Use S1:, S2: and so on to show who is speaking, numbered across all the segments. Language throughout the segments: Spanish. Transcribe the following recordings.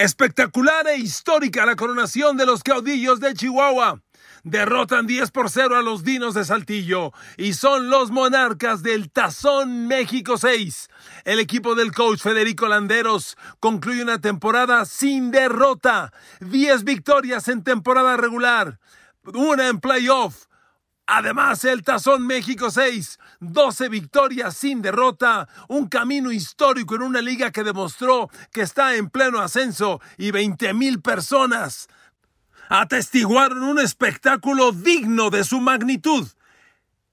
S1: Espectacular e histórica la coronación de los caudillos de Chihuahua. Derrotan 10 por 0 a los Dinos de Saltillo y son los monarcas del Tazón México 6. El equipo del coach Federico Landeros concluye una temporada sin derrota. 10 victorias en temporada regular, una en playoff Además, el Tazón México 6, 12 victorias sin derrota, un camino histórico en una liga que demostró que está en pleno ascenso y 20 mil personas atestiguaron un espectáculo digno de su magnitud.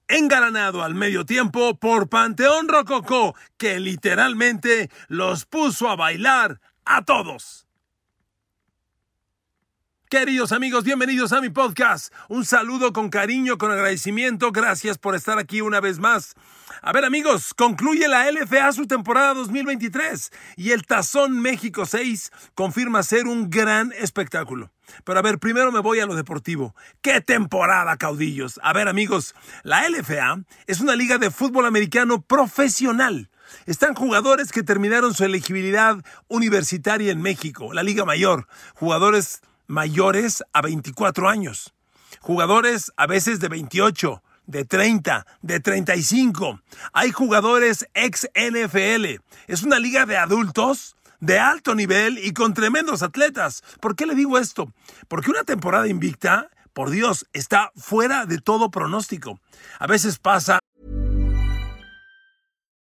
S1: Engalanado al medio tiempo por Panteón Rococó, que literalmente los puso a bailar a todos. Queridos amigos, bienvenidos a mi podcast. Un saludo con cariño, con agradecimiento. Gracias por estar aquí una vez más. A ver amigos, concluye la LFA su temporada 2023 y el Tazón México 6 confirma ser un gran espectáculo. Pero a ver, primero me voy a lo deportivo. ¡Qué temporada, caudillos! A ver amigos, la LFA es una liga de fútbol americano profesional. Están jugadores que terminaron su elegibilidad universitaria en México, la Liga Mayor. Jugadores mayores a 24 años. Jugadores a veces de 28, de 30, de 35. Hay jugadores ex NFL. Es una liga de adultos de alto nivel y con tremendos atletas. ¿Por qué le digo esto? Porque una temporada invicta, por Dios, está fuera de todo pronóstico. A veces pasa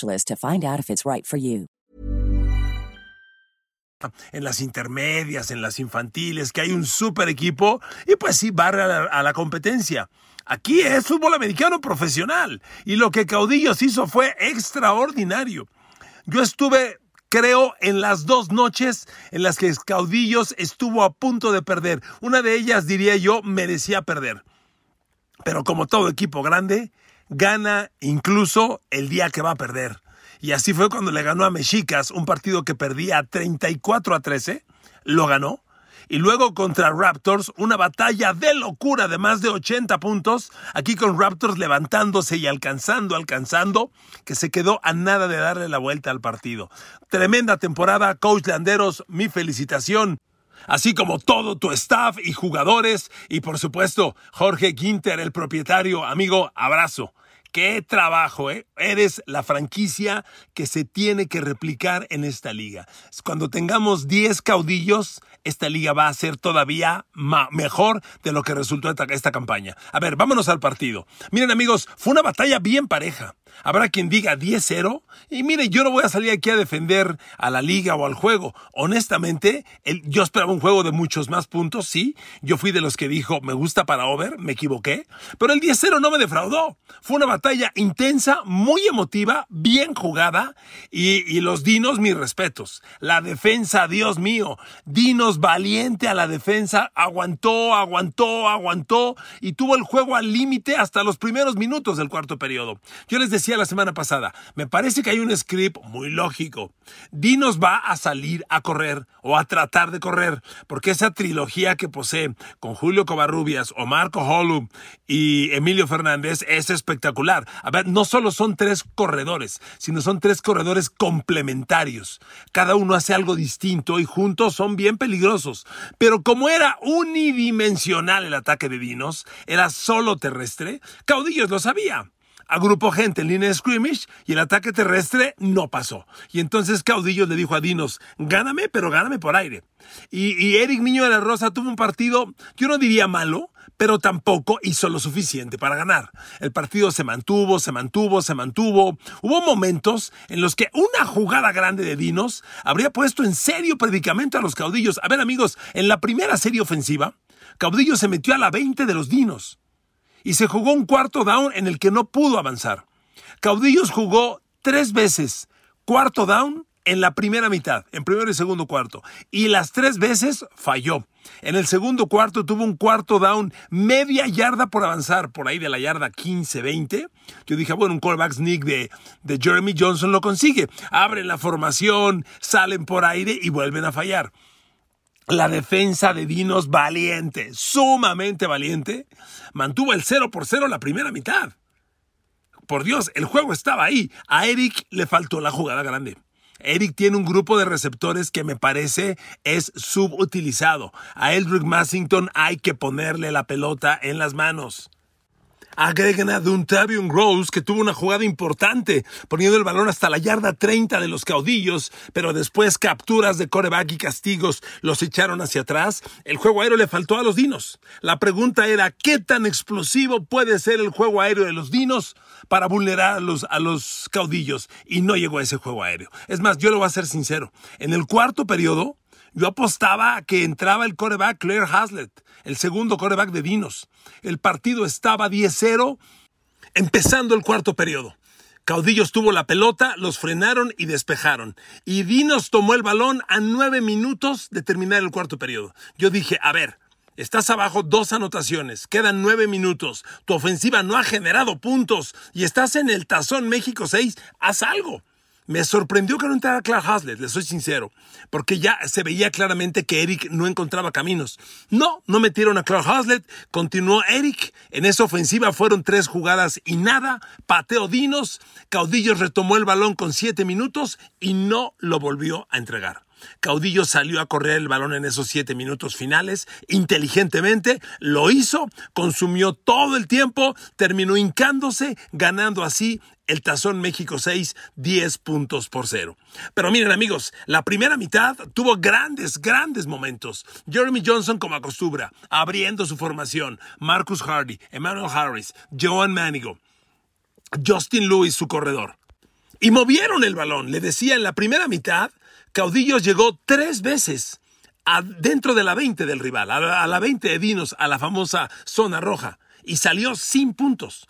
S2: to find out if it's right for you.
S1: En las intermedias, en las infantiles, que hay un super equipo y pues sí barre a la competencia. Aquí es fútbol americano profesional y lo que Caudillos hizo fue extraordinario. Yo estuve creo, en las dos noches en las que Caudillos estuvo a punto de perder. Una de ellas, diría yo, merecía perder. Pero como todo equipo grande, gana incluso el día que va a perder. Y así fue cuando le ganó a Mexicas, un partido que perdía 34 a 13, lo ganó. Y luego contra Raptors, una batalla de locura de más de 80 puntos, aquí con Raptors levantándose y alcanzando, alcanzando, que se quedó a nada de darle la vuelta al partido. Tremenda temporada, coach Landeros, mi felicitación así como todo tu staff y jugadores y por supuesto Jorge Quinter, el propietario, amigo, abrazo. Qué trabajo, ¿eh? Eres la franquicia que se tiene que replicar en esta liga. Cuando tengamos 10 caudillos, esta liga va a ser todavía mejor de lo que resultó esta, esta campaña. A ver, vámonos al partido. Miren amigos, fue una batalla bien pareja. Habrá quien diga 10-0. Y mire, yo no voy a salir aquí a defender a la liga o al juego. Honestamente, yo esperaba un juego de muchos más puntos, sí. Yo fui de los que dijo, me gusta para over, me equivoqué. Pero el 10-0 no me defraudó. Fue una batalla intensa, muy emotiva, bien jugada. Y los dinos, mis respetos. La defensa, Dios mío. Dinos valiente a la defensa. Aguantó, aguantó, aguantó. Y tuvo el juego al límite hasta los primeros minutos del cuarto periodo. Yo les decía, la semana pasada, me parece que hay un script muy lógico. Dinos va a salir a correr o a tratar de correr, porque esa trilogía que posee con Julio Covarrubias, Marco Holub y Emilio Fernández es espectacular. A ver, no solo son tres corredores, sino son tres corredores complementarios. Cada uno hace algo distinto y juntos son bien peligrosos. Pero como era unidimensional el ataque de Dinos, era solo terrestre, Caudillos lo sabía. Agrupó gente en línea de scrimmage y el ataque terrestre no pasó. Y entonces Caudillo le dijo a Dinos, gáname, pero gáname por aire. Y, Eric Niño de la Rosa tuvo un partido, yo no diría malo, pero tampoco hizo lo suficiente para ganar. El partido se mantuvo, se mantuvo, se mantuvo. Hubo momentos en los que una jugada grande de Dinos habría puesto en serio predicamento a los caudillos. A ver amigos, en la primera serie ofensiva, Caudillo se metió a la 20 de los Dinos y se jugó un cuarto down en el que no pudo avanzar. Caudillos jugó tres veces cuarto down en la primera mitad, en primero y segundo cuarto, y las tres veces falló. En el segundo cuarto tuvo un cuarto down, media yarda por avanzar, por ahí de la yarda 15-20. Yo dije, bueno, un callback sneak de, de Jeremy Johnson lo consigue. Abren la formación, salen por aire y vuelven a fallar. La defensa de Dinos valiente, sumamente valiente, mantuvo el 0 por 0 la primera mitad. Por Dios, el juego estaba ahí. A Eric le faltó la jugada grande. Eric tiene un grupo de receptores que me parece es subutilizado. A Eldrick Massington hay que ponerle la pelota en las manos agregan a Duntavion Rose, que tuvo una jugada importante, poniendo el balón hasta la yarda 30 de los caudillos, pero después capturas de coreback y castigos los echaron hacia atrás. El juego aéreo le faltó a los dinos. La pregunta era, ¿qué tan explosivo puede ser el juego aéreo de los dinos para vulnerar a los, a los caudillos? Y no llegó a ese juego aéreo. Es más, yo lo voy a ser sincero. En el cuarto periodo, yo apostaba a que entraba el coreback Claire Haslett, el segundo coreback de Dinos. El partido estaba 10-0, empezando el cuarto periodo. Caudillos tuvo la pelota, los frenaron y despejaron. Y Dinos tomó el balón a nueve minutos de terminar el cuarto periodo. Yo dije, a ver, Estás abajo dos anotaciones, quedan nueve minutos, tu ofensiva no ha generado puntos y estás en el tazón México 6, haz algo. Me sorprendió que no entrara Clark Haslett, le soy sincero, porque ya se veía claramente que Eric no encontraba caminos. No, no metieron a Clark Haslett, continuó Eric. En esa ofensiva fueron tres jugadas y nada. Pateo Dinos, Caudillos retomó el balón con siete minutos y no lo volvió a entregar. Caudillo salió a correr el balón en esos siete minutos finales, inteligentemente, lo hizo, consumió todo el tiempo, terminó hincándose, ganando así el Tazón México 6, 10 puntos por cero. Pero miren amigos, la primera mitad tuvo grandes, grandes momentos. Jeremy Johnson como acostumbra, abriendo su formación. Marcus Hardy, Emmanuel Harris, Joan Manigo, Justin Lewis su corredor. Y movieron el balón. Le decía en la primera mitad, Caudillos llegó tres veces dentro de la 20 del rival, a la 20 de Dinos, a la famosa zona roja, y salió sin puntos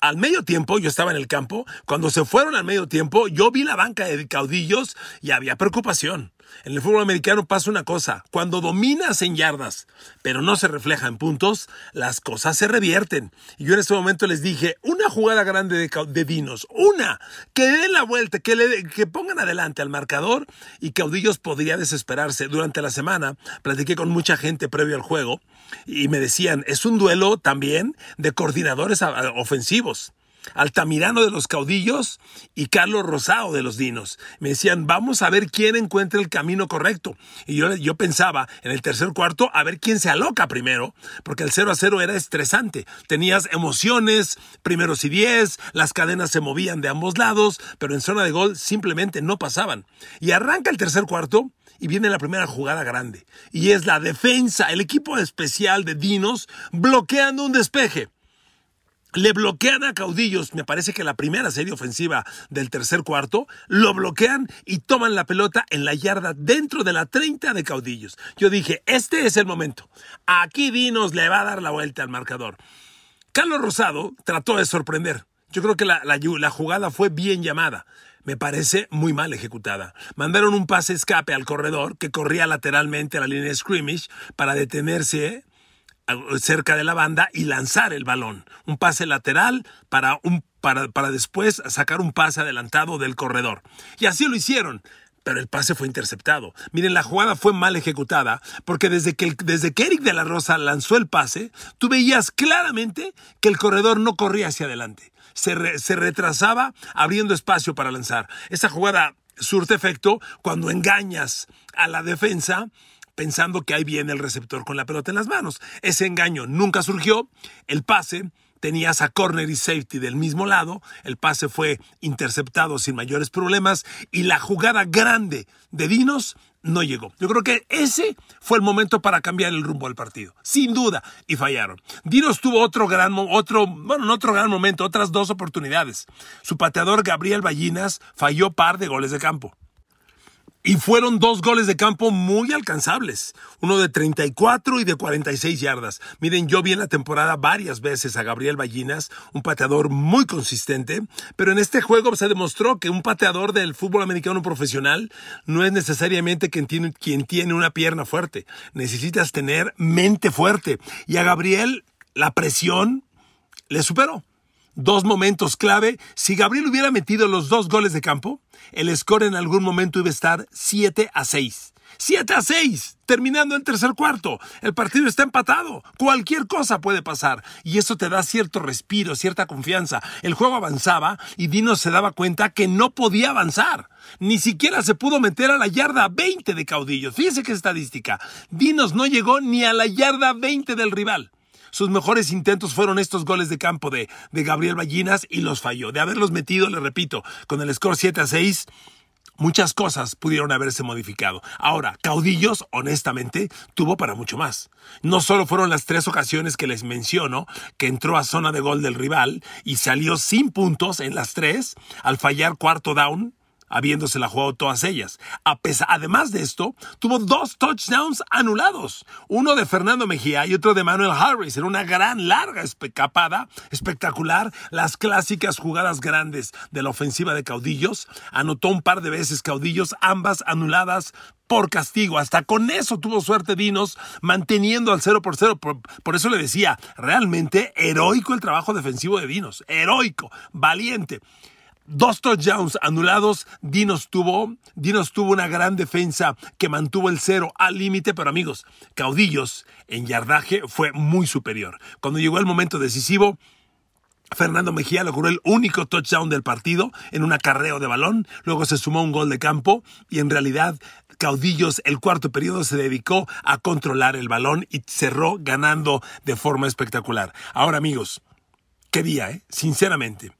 S1: al medio tiempo, yo estaba en el campo, cuando se fueron al medio tiempo, yo vi la banca de caudillos y había preocupación. En el fútbol americano pasa una cosa, cuando dominas en yardas, pero no se refleja en puntos, las cosas se revierten. Y yo en ese momento les dije, una jugada grande de, Dinos, una, que den la vuelta, que, le, que pongan adelante al marcador y Caudillos podría desesperarse. Durante la semana platiqué con mucha gente previo al juego y me decían, es un duelo también de coordinadores ofensivos. Altamirano de los caudillos y Carlos Rosado de los dinos. Me decían, vamos a ver quién encuentra el camino correcto. Y yo, yo pensaba, en el tercer cuarto, a ver quién se aloca primero, porque el 0 a 0 era estresante. Tenías emociones, primeros y diez, las cadenas se movían de ambos lados, pero en zona de gol simplemente no pasaban. Y arranca el tercer cuarto y viene la primera jugada grande. Y es la defensa, el equipo especial de Dinos bloqueando un despeje. Le bloquean a Caudillos, me parece que la primera serie ofensiva del tercer cuarto, lo bloquean y toman la pelota en la yarda dentro de la 30 de Caudillos. Yo dije, este es el momento. Aquí Dinos le va a dar la vuelta al marcador. Carlos Rosado trató de sorprender. Yo creo que la, la jugada fue bien llamada me parece muy mal ejecutada. Mandaron un pase escape al corredor que corría lateralmente a la línea de scrimmage para detenerse cerca de la banda y lanzar el balón. Un pase lateral para, un, para, para después sacar un pase adelantado del corredor. Y así lo hicieron pero el pase fue interceptado. Miren, la jugada fue mal ejecutada porque desde que, desde Eric de la Rosa lanzó el pase, tú veías claramente que el corredor no corría hacia adelante se, retrasaba abriendo espacio para lanzar. Esa jugada surte efecto cuando engañas a la defensa pensando que ahí viene el receptor con la pelota en las manos. Ese engaño nunca surgió, el pase tenías a corner y safety del mismo lado, el pase fue interceptado sin mayores problemas y la jugada grande de Dinos no llegó. Yo creo que ese fue el momento para cambiar el rumbo del partido, sin duda, y fallaron. Dinos tuvo otro gran, otro, bueno, no otro gran momento, otras dos oportunidades. Su pateador Gabriel Ballinas falló par de goles de campo. Y fueron dos goles de campo muy alcanzables, uno de 34 y de 46 yardas. Miren, yo vi en la temporada varias veces a Gabriel Ballinas, un pateador muy consistente, pero en este juego se demostró que un pateador del fútbol americano profesional no es necesariamente quien tiene, quien tiene una pierna fuerte, necesitas tener mente fuerte. Y a Gabriel la presión le superó dos momentos clave. Si Gabriel hubiera metido los dos goles de campo, el score en algún momento iba a estar 7 a 6. 7 a 6, terminando el tercer cuarto. El partido está empatado. Cualquier cosa puede pasar. Y eso te da cierto respiro, cierta confianza. El juego avanzaba y Dino se daba cuenta que no podía avanzar. Ni siquiera se pudo meter a la yarda 20 de caudillos. Fíjese qué estadística. Dinos no llegó ni a la yarda 20 del rival. Sus mejores intentos fueron estos goles de campo de, Gabriel Ballinas y los falló. De haberlos metido, le repito, con el score 7 a 6, muchas cosas pudieron haberse modificado. Ahora, Caudillos, honestamente, tuvo para mucho más. No solo fueron las tres ocasiones que les menciono, que entró a zona de gol del rival y salió sin puntos en las tres, al fallar cuarto down, habiéndosela jugado todas ellas. A pesar, además de esto, tuvo dos touchdowns anulados, uno de Fernando Mejía y otro de Manuel Harris, en una gran, larga escapada, espectacular, las clásicas jugadas grandes de la ofensiva de Caudillos, anotó un par de veces Caudillos, ambas anuladas por castigo. Hasta con eso tuvo suerte Dinos, manteniendo al 0 por 0. Por, por, eso le decía, realmente heroico el trabajo defensivo de Dinos. Heroico, valiente. Dos touchdowns anulados, Dinos tuvo, Dinos tuvo una gran defensa que mantuvo el cero al límite, pero amigos, Caudillos en yardaje fue muy superior. Cuando llegó el momento decisivo, Fernando Mejía logró el único touchdown del partido en un acarreo de balón, luego se sumó un gol de campo y en realidad Caudillos el cuarto periodo se dedicó a controlar el balón y cerró ganando de forma espectacular. Ahora amigos, qué día, ¿eh? sinceramente.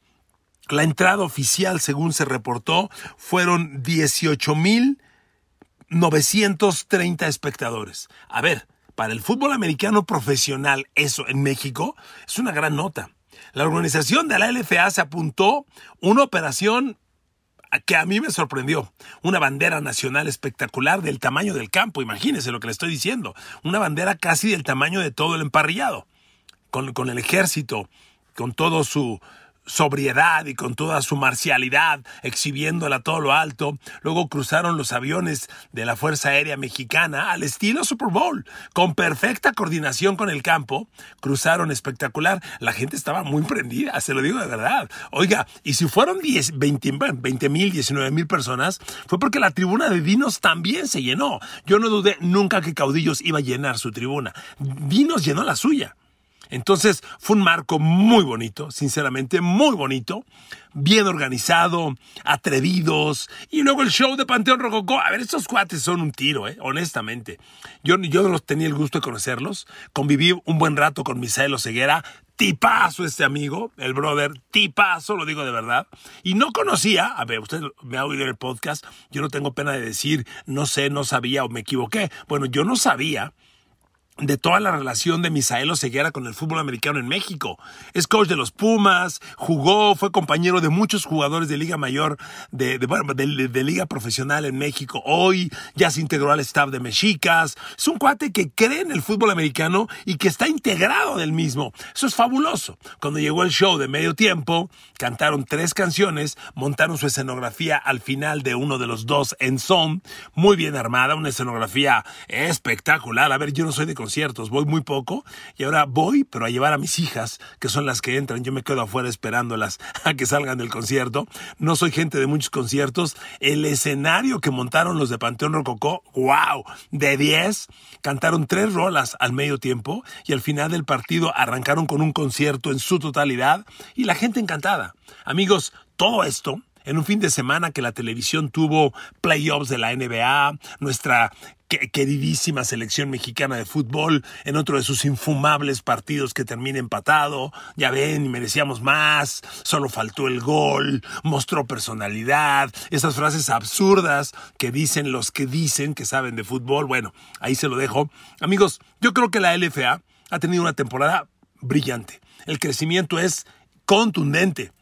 S1: La entrada oficial, según se reportó, fueron 18.930 espectadores. A ver, para el fútbol americano profesional, eso en México es una gran nota. La organización de la LFA se apuntó una operación que a mí me sorprendió. Una bandera nacional espectacular del tamaño del campo, imagínense lo que le estoy diciendo. Una bandera casi del tamaño de todo el emparrillado. Con, con el ejército, con todo su, sobriedad y con toda su marcialidad, exhibiéndola todo lo alto. Luego cruzaron los aviones de la Fuerza Aérea Mexicana al estilo Super Bowl, con perfecta coordinación con el campo. Cruzaron espectacular. La gente estaba muy prendida, se lo digo de verdad. Oiga, y si fueron 10, 20 mil, 19 mil personas, fue porque la tribuna de Dinos también se llenó. Yo no dudé nunca que Caudillos iba a llenar su tribuna. Dinos llenó la suya. Entonces fue un marco muy bonito, sinceramente muy bonito, bien organizado, atrevidos, y luego el show de Panteón Rococó. A ver, estos cuates son un tiro, ¿eh? honestamente. Yo, yo no tenía el gusto de conocerlos, conviví un buen rato con Misael Oseguera, tipazo este amigo, el brother, tipazo, lo digo de verdad. Y no conocía, a ver, usted me ha oído en el podcast, yo no tengo pena de decir, no sé, no sabía o me equivoqué. Bueno, yo no sabía de toda la relación de Misael Oseguera con el fútbol americano en México. Es coach de los Pumas, jugó, fue compañero de muchos jugadores de Liga Mayor, de, de, Liga Profesional en México. Hoy ya se integró al staff de Mexicas. Es un cuate que cree en el fútbol americano y que está integrado del mismo. Eso es fabuloso. Cuando llegó el show de medio tiempo, cantaron tres canciones, montaron su escenografía al final de uno de los dos en son, muy bien armada, una escenografía espectacular. A ver, yo no soy de conciertos, voy muy poco y ahora voy, pero a llevar a mis hijas, que son las que entran, yo me quedo afuera esperándolas a que salgan del concierto. No soy gente de muchos conciertos. El escenario que montaron los de Panteón Rococó, wow, de 10, cantaron tres rolas al medio tiempo y al final del partido arrancaron con un concierto en su totalidad y la gente encantada. Amigos, todo esto en un fin de semana que la televisión tuvo playoffs de la NBA, nuestra queridísima selección mexicana de fútbol en otro de sus infumables partidos que termina empatado. Ya ven, merecíamos más, solo faltó el gol, mostró personalidad, esas frases absurdas que dicen los que dicen que saben de fútbol. Bueno, ahí se lo dejo. Amigos, yo creo que la LFA ha tenido una temporada brillante. El crecimiento es contundente.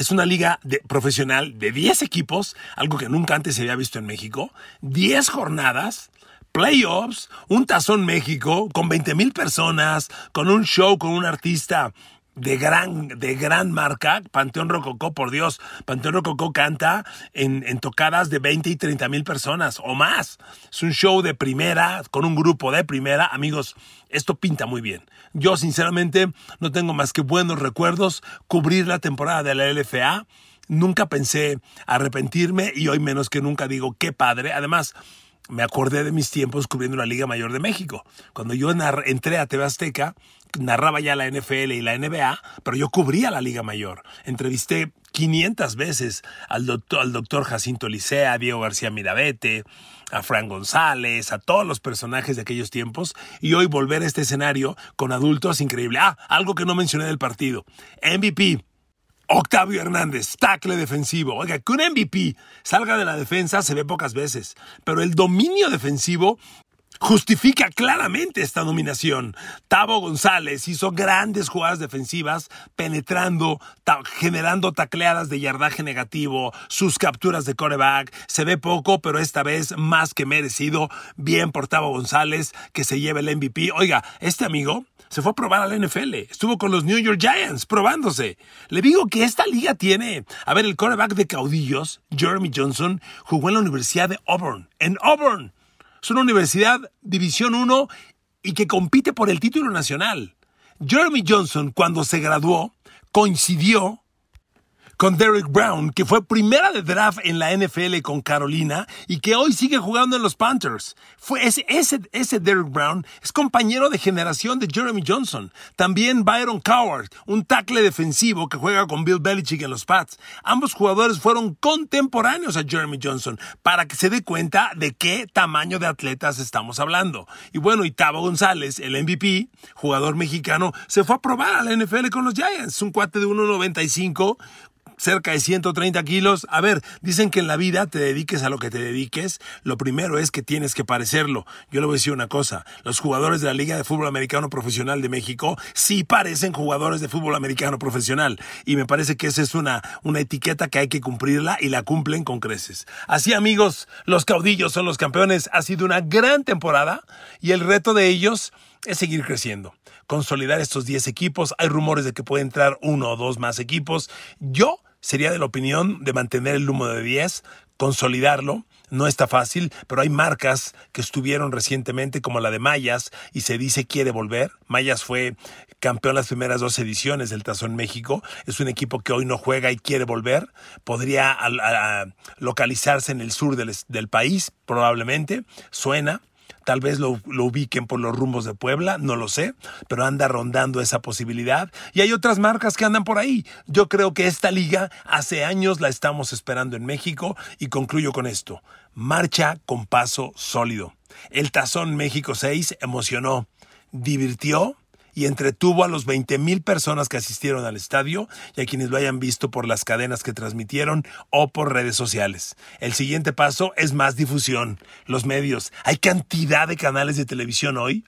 S1: Es una liga de, profesional de 10 equipos, algo que nunca antes se había visto en México, 10 jornadas, playoffs, un tazón México con 20 mil personas, con un show, con un artista de gran, de gran marca, Panteón Rococó, por Dios, Panteón Rococó canta en, en, tocadas de 20 y 30 mil personas o más. Es un show de primera, con un grupo de primera. Amigos, esto pinta muy bien. Yo sinceramente no tengo más que buenos recuerdos, cubrir la temporada de la LFA. Nunca pensé arrepentirme y hoy menos que nunca digo qué padre. Además, me acordé de mis tiempos cubriendo la Liga Mayor de México. Cuando yo entré a TV Azteca, narraba ya la NFL y la NBA, pero yo cubría la Liga Mayor. Entrevisté 500 veces al doctor, Jacinto Licea, a Diego García Mirabete, a Fran González, a todos los personajes de aquellos tiempos, y hoy volver a este escenario con adultos increíble. Ah, algo que no mencioné del partido. MVP. Octavio Hernández, tackle defensivo. Oiga, que un MVP salga de la defensa se ve pocas veces, pero el dominio defensivo justifica claramente esta nominación. Tavo González hizo grandes jugadas defensivas, penetrando, generando tacleadas de yardaje negativo, sus capturas de coreback. Se ve poco, pero esta vez más que merecido. Bien por Tavo González, que se lleva el MVP. Oiga, este amigo se fue a probar a la NFL. Estuvo con los New York Giants probándose. Le digo que esta liga tiene. A ver, el coreback de caudillos, Jeremy Johnson, jugó en la Universidad de Auburn. En Auburn. Es una universidad División 1 y que compite por el título nacional. Jeremy Johnson, cuando se graduó, coincidió con Derek Brown, que fue primera de draft en la NFL con Carolina y que hoy sigue jugando en los Panthers. Fue ese, ese, ese Derek Brown es compañero de generación de Jeremy Johnson. También Byron Coward, un tackle defensivo que juega con Bill Belichick en los Pats. Ambos jugadores fueron contemporáneos a Jeremy Johnson para que se dé cuenta de qué tamaño de atletas estamos hablando. Y bueno, y Tavo González, el MVP, jugador mexicano, se fue a probar a la NFL con los Giants. Un cuate de 1.95 cerca de 130 kilos. A ver, dicen que en la vida te dediques a lo que te dediques, lo primero es que tienes que parecerlo. Yo le voy a decir una cosa, los jugadores de la Liga de Fútbol Americano Profesional de México sí parecen jugadores de fútbol americano profesional y me parece que esa es una, una etiqueta que hay que cumplirla y la cumplen con creces. Así amigos, los caudillos son los campeones, ha sido una gran temporada y el reto de ellos es seguir creciendo, consolidar estos 10 equipos. Hay rumores de que puede entrar uno o dos más equipos. Yo sería de la opinión de mantener el número de 10, consolidarlo. No está fácil, pero hay marcas que estuvieron recientemente, como la de Mayas, y se dice quiere volver. Mayas fue campeón las primeras dos ediciones del Tazón México. Es un equipo que hoy no juega y quiere volver. Podría localizarse en el sur del país, probablemente. Suena. Tal vez lo, ubiquen por los rumbos de Puebla, no lo sé, pero anda rondando esa posibilidad. Y hay otras marcas que andan por ahí. Yo creo que esta liga hace años la estamos esperando en México y concluyo con esto. Marcha con paso sólido. El Tazón México 6 emocionó, divirtió y entretuvo a los 20 mil personas que asistieron al estadio y a quienes lo hayan visto por las cadenas que transmitieron o por redes sociales. El siguiente paso es más difusión. Los medios. Hay cantidad de canales de televisión hoy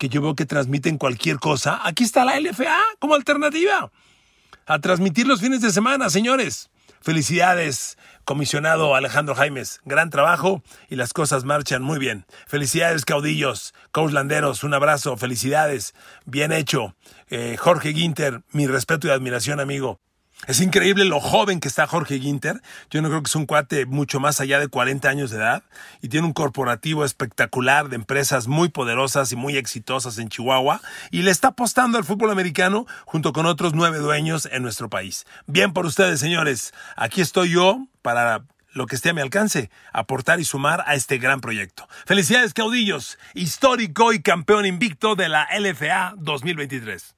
S1: que yo veo que transmiten cualquier cosa. Aquí está la LFA como alternativa. A transmitir los fines de semana, señores. Felicidades, comisionado Alejandro Jaimes. Gran trabajo y las cosas marchan muy bien. Felicidades, caudillos, coachlanderos. Un abrazo, felicidades. Bien hecho. Eh, Jorge Guinter, mi respeto y admiración, amigo. Es increíble lo joven que está Jorge Ginter. Yo no creo que es un cuate mucho más allá de 40 años de edad y tiene un corporativo espectacular de empresas muy poderosas y muy exitosas en Chihuahua y le está apostando al fútbol americano junto con otros nueve dueños en nuestro país. Bien por ustedes, señores. Aquí estoy yo para lo que esté a mi alcance, aportar y sumar a este gran proyecto. Felicidades, caudillos, histórico y campeón invicto de la LFA 2023.